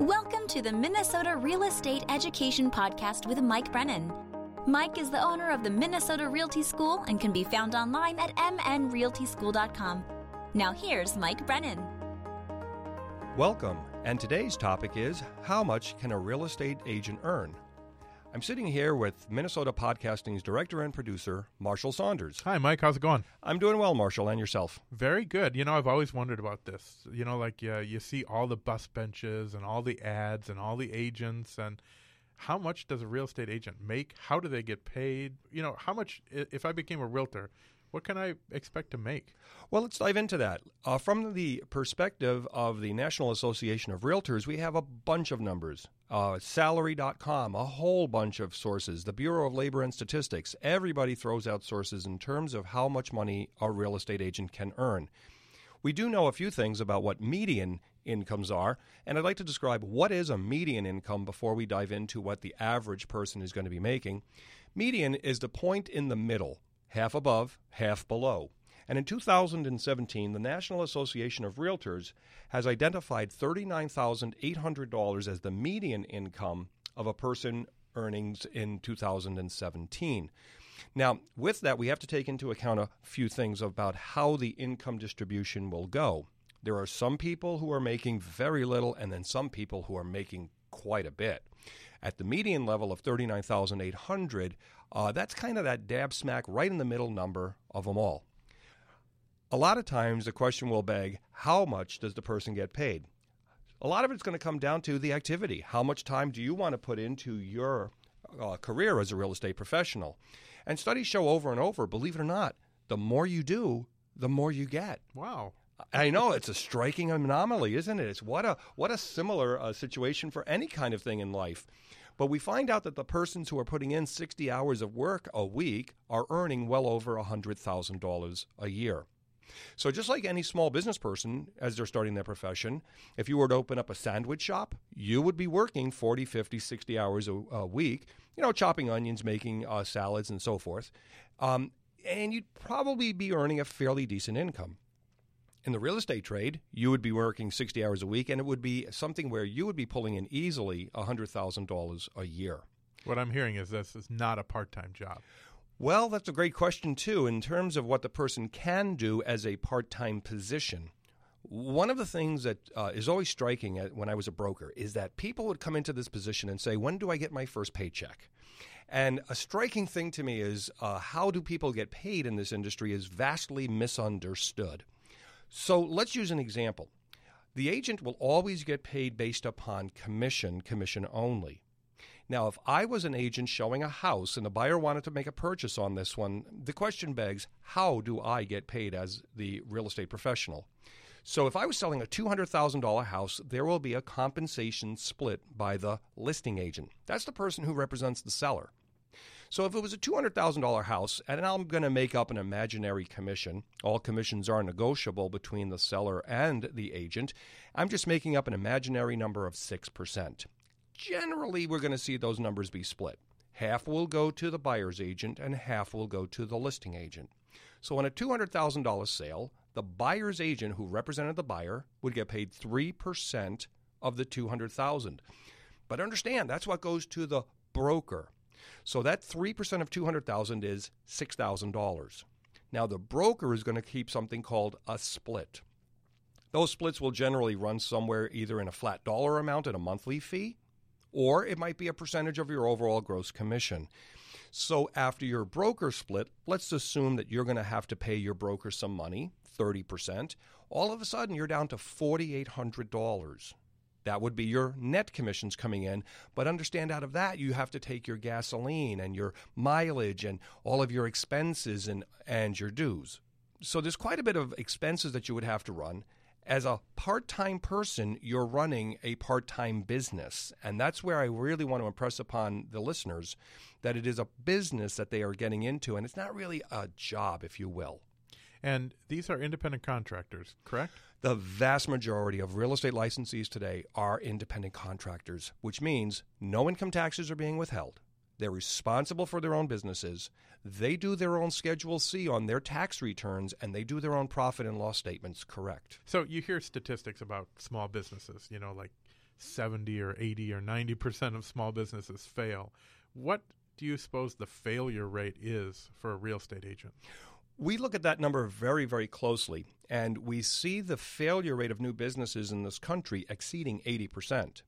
Welcome to the Minnesota Real Estate Education Podcast with Mike Brennan. Mike is the owner of the Minnesota Realty School and can be found online at mnrealtyschool.com. Now here's Mike Brennan. Welcome, and today's topic is How much can a real estate agent earn? I'm sitting here with Minnesota Podcasting's director and producer, Marshall Saunders. Hi, Mike. How's it going? I'm doing well, Marshall, and yourself. Very good. You know, I've always wondered about this. You know, like uh, you see all the bus benches and all the ads and all the agents, and how much does a real estate agent make? How do they get paid? You know, how much, if I became a realtor, what can I expect to make? Well, let's dive into that. Uh, from the perspective of the National Association of Realtors, we have a bunch of numbers. Uh, salary.com, a whole bunch of sources. The Bureau of Labor and Statistics, everybody throws out sources in terms of how much money a real estate agent can earn. We do know a few things about what median incomes are, and I'd like to describe what is a median income before we dive into what the average person is going to be making. Median is the point in the middle half above, half below. And in 2017, the National Association of Realtors has identified $39,800 as the median income of a person earnings in 2017. Now, with that, we have to take into account a few things about how the income distribution will go. There are some people who are making very little, and then some people who are making quite a bit. At the median level of 39,800, uh, that's kind of that dab smack right in the middle number of them all. A lot of times the question will beg, how much does the person get paid? A lot of it's going to come down to the activity. How much time do you want to put into your uh, career as a real estate professional? And studies show over and over, believe it or not, the more you do, the more you get. Wow. I know it's a striking anomaly, isn't it? It's what a what a similar uh, situation for any kind of thing in life. But we find out that the persons who are putting in 60 hours of work a week are earning well over $100,000 a year. So, just like any small business person as they're starting their profession, if you were to open up a sandwich shop, you would be working 40, 50, 60 hours a, a week, you know, chopping onions, making uh, salads, and so forth. Um, and you'd probably be earning a fairly decent income. In the real estate trade, you would be working 60 hours a week, and it would be something where you would be pulling in easily $100,000 a year. What I'm hearing is this is not a part time job. Well, that's a great question, too, in terms of what the person can do as a part time position. One of the things that uh, is always striking when I was a broker is that people would come into this position and say, When do I get my first paycheck? And a striking thing to me is uh, how do people get paid in this industry is vastly misunderstood. So let's use an example. The agent will always get paid based upon commission, commission only. Now, if I was an agent showing a house and the buyer wanted to make a purchase on this one, the question begs how do I get paid as the real estate professional? So, if I was selling a $200,000 house, there will be a compensation split by the listing agent. That's the person who represents the seller. So if it was a $200,000 house, and I'm going to make up an imaginary commission, all commissions are negotiable between the seller and the agent, I'm just making up an imaginary number of 6%. Generally, we're going to see those numbers be split. Half will go to the buyer's agent and half will go to the listing agent. So on a $200,000 sale, the buyer's agent who represented the buyer would get paid 3% of the 200,000. But understand, that's what goes to the broker. So that 3% of 200,000 is $6,000. Now the broker is going to keep something called a split. Those splits will generally run somewhere either in a flat dollar amount and a monthly fee, or it might be a percentage of your overall gross commission. So after your broker split, let's assume that you're going to have to pay your broker some money, 30%. All of a sudden, you're down to $4,800. That would be your net commissions coming in. But understand out of that, you have to take your gasoline and your mileage and all of your expenses and, and your dues. So there's quite a bit of expenses that you would have to run. As a part time person, you're running a part time business. And that's where I really want to impress upon the listeners that it is a business that they are getting into. And it's not really a job, if you will. And these are independent contractors, correct? The vast majority of real estate licensees today are independent contractors, which means no income taxes are being withheld. They're responsible for their own businesses. They do their own Schedule C on their tax returns, and they do their own profit and loss statements correct. So you hear statistics about small businesses, you know, like 70 or 80 or 90% of small businesses fail. What do you suppose the failure rate is for a real estate agent? We look at that number very, very closely, and we see the failure rate of new businesses in this country exceeding 80%. Mm.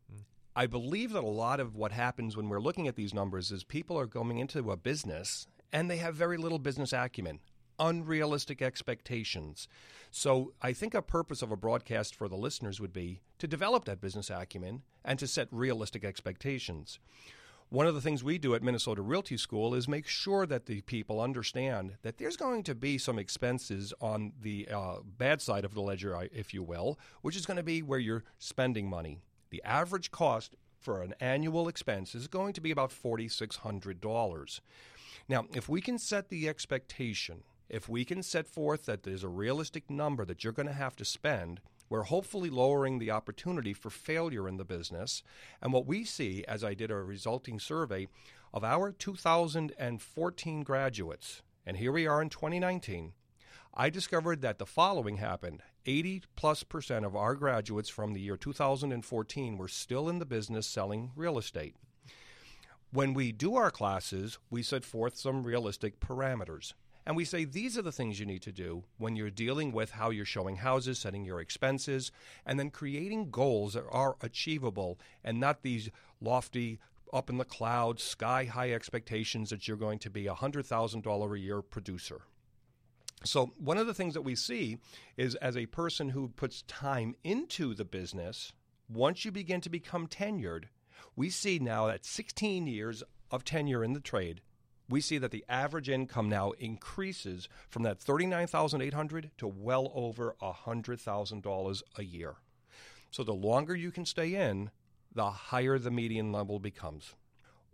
I believe that a lot of what happens when we're looking at these numbers is people are going into a business and they have very little business acumen, unrealistic expectations. So I think a purpose of a broadcast for the listeners would be to develop that business acumen and to set realistic expectations. One of the things we do at Minnesota Realty School is make sure that the people understand that there's going to be some expenses on the uh, bad side of the ledger, if you will, which is going to be where you're spending money. The average cost for an annual expense is going to be about $4,600. Now, if we can set the expectation, if we can set forth that there's a realistic number that you're going to have to spend, we're hopefully lowering the opportunity for failure in the business. And what we see, as I did a resulting survey of our 2014 graduates, and here we are in 2019, I discovered that the following happened 80 plus percent of our graduates from the year 2014 were still in the business selling real estate. When we do our classes, we set forth some realistic parameters. And we say these are the things you need to do when you're dealing with how you're showing houses, setting your expenses, and then creating goals that are achievable and not these lofty, up in the clouds, sky high expectations that you're going to be a $100,000 a year producer. So, one of the things that we see is as a person who puts time into the business, once you begin to become tenured, we see now that 16 years of tenure in the trade, we see that the average income now increases from that 39,800 to well over $100,000 a year. So the longer you can stay in, the higher the median level becomes.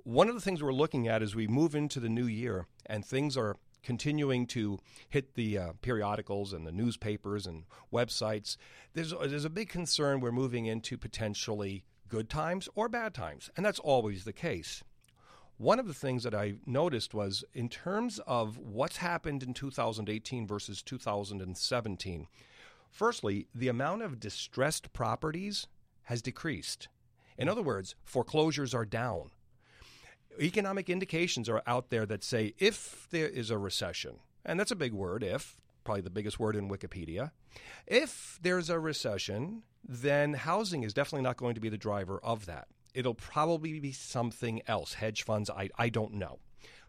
One of the things we're looking at as we move into the new year and things are continuing to hit the uh, periodicals and the newspapers and websites, there's, there's a big concern we're moving into potentially good times or bad times, and that's always the case. One of the things that I noticed was in terms of what's happened in 2018 versus 2017. Firstly, the amount of distressed properties has decreased. In other words, foreclosures are down economic indications are out there that say if there is a recession, and that's a big word, if, probably the biggest word in Wikipedia. If there's a recession, then housing is definitely not going to be the driver of that. It'll probably be something else, hedge funds, I, I don't know.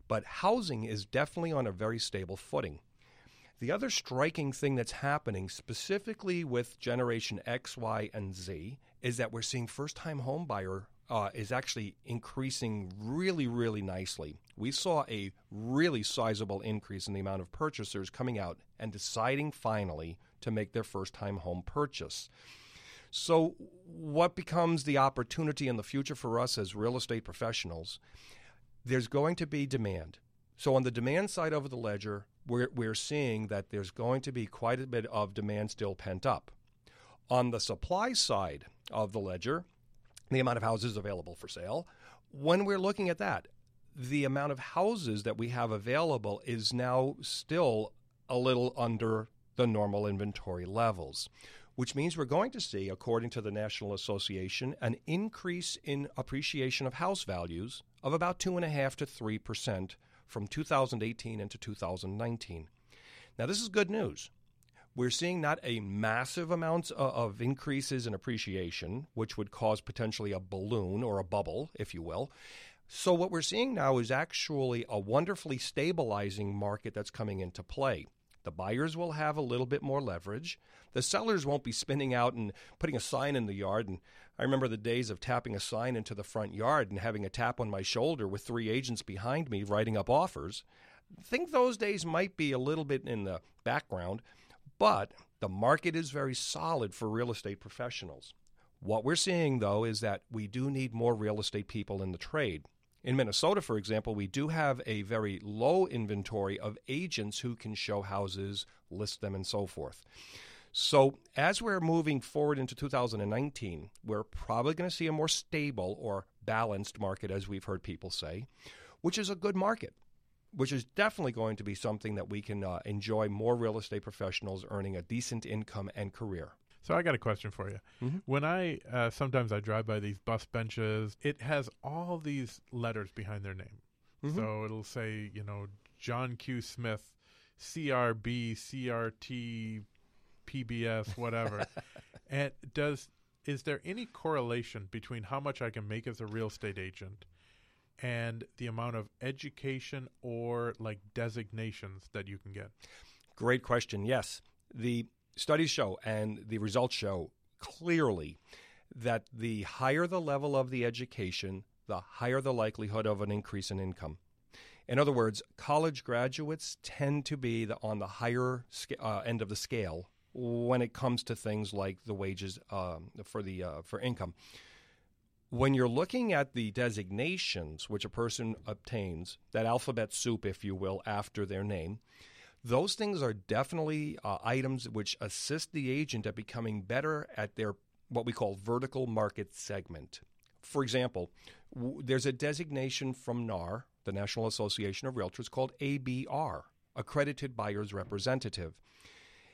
But housing is definitely on a very stable footing. The other striking thing that's happening, specifically with Generation X, Y, and Z, is that we're seeing first time home buyer uh, is actually increasing really, really nicely. We saw a really sizable increase in the amount of purchasers coming out and deciding finally to make their first time home purchase. So, what becomes the opportunity in the future for us as real estate professionals? There's going to be demand. So, on the demand side of the ledger, we're, we're seeing that there's going to be quite a bit of demand still pent up. On the supply side of the ledger, the amount of houses available for sale. When we're looking at that, the amount of houses that we have available is now still a little under the normal inventory levels, which means we're going to see, according to the National Association, an increase in appreciation of house values of about 2.5 to 3 percent from 2018 into 2019. Now, this is good news we're seeing not a massive amount of increases in appreciation, which would cause potentially a balloon or a bubble, if you will. So, what we're seeing now is actually a wonderfully stabilizing market that's coming into play. The buyers will have a little bit more leverage. The sellers won't be spinning out and putting a sign in the yard. And I remember the days of tapping a sign into the front yard and having a tap on my shoulder with three agents behind me writing up offers. I think those days might be a little bit in the background. But the market is very solid for real estate professionals. What we're seeing, though, is that we do need more real estate people in the trade. In Minnesota, for example, we do have a very low inventory of agents who can show houses, list them, and so forth. So, as we're moving forward into 2019, we're probably going to see a more stable or balanced market, as we've heard people say. which is a good market, which is definitely going to be something that we can uh, enjoy more real estate professionals earning a decent income and career. So I got a question for you. Mm-hmm. When I uh, sometimes I drive by these bus benches, it has all these letters behind their name. Mhm. So it'll say, you know, John Q. Smith, CRB, CRT, PBS, whatever. and does is there any correlation between how much I can make as a real estate agent and the amount of education or like designations that you can get? Great question. Yes. The studies show and the results show clearly that the higher the level of the education, the higher the likelihood of an increase in income. In other words, college graduates tend to be the, on the higher sca- uh, end of the scale when it comes to things like the wages um, for the uh, for income. When you're looking at the designations which a person obtains, that alphabet soup, if you will, after their name, those things are definitely uh, items which assist the agent at becoming better at their what we call vertical market segment. For example, w- there's a designation from NAR, the National Association of Realtors, called ABR, Accredited Buyer's Representative.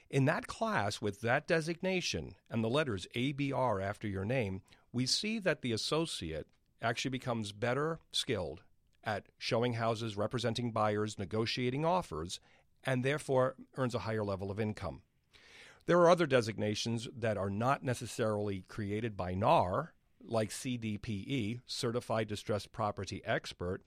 In that class, with that designation and the letters ABR after your name, we see that the associate actually becomes better skilled at showing houses, representing buyers, negotiating offers, and therefore earns a higher level of income. There are other designations that are not necessarily created by NAR, like CDPE, Certified Distressed Property Expert,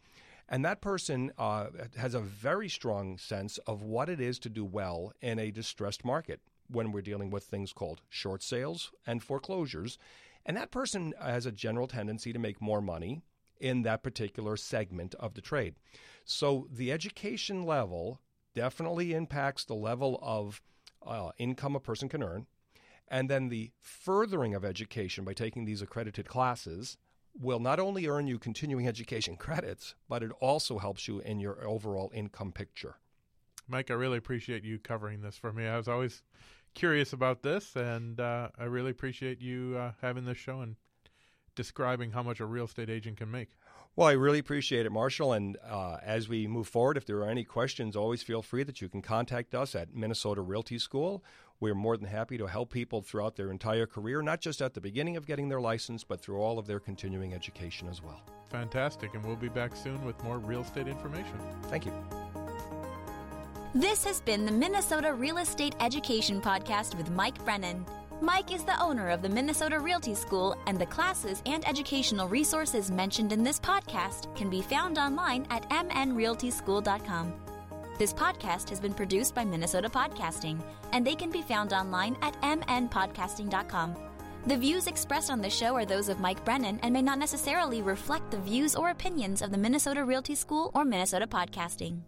and that person uh, has a very strong sense of what it is to do well in a distressed market when we're dealing with things called short sales and foreclosures. And that person has a general tendency to make more money in that particular segment of the trade. So the education level definitely impacts the level of uh, income a person can earn. And then the furthering of education by taking these accredited classes will not only earn you continuing education credits, but it also helps you in your overall income picture. Mike, I really appreciate you covering this for me. I was always curious about this, and uh, I really appreciate you uh, having this show and describing how much a real estate agent can make. Well, I really appreciate it, Marshall. And uh, as we move forward, if there are any questions, always feel free that you can contact us at Minnesota Realty School. We're more than happy to help people throughout their entire career, not just at the beginning of getting their license, but through all of their continuing education as well. Fantastic, and we'll be back soon with more real estate information. Thank you. This has been the Minnesota Real Estate Education Podcast with Mike Brennan. Mike is the owner of the Minnesota Realty School, and the classes and educational resources mentioned in this podcast can be found online at mnrealtyschool.com. This podcast has been produced by Minnesota Podcasting, and they can be found online at mnpodcasting.com. The views expressed on the show are those of Mike Brennan and may not necessarily reflect the views or opinions of the Minnesota Realty School or Minnesota Podcasting.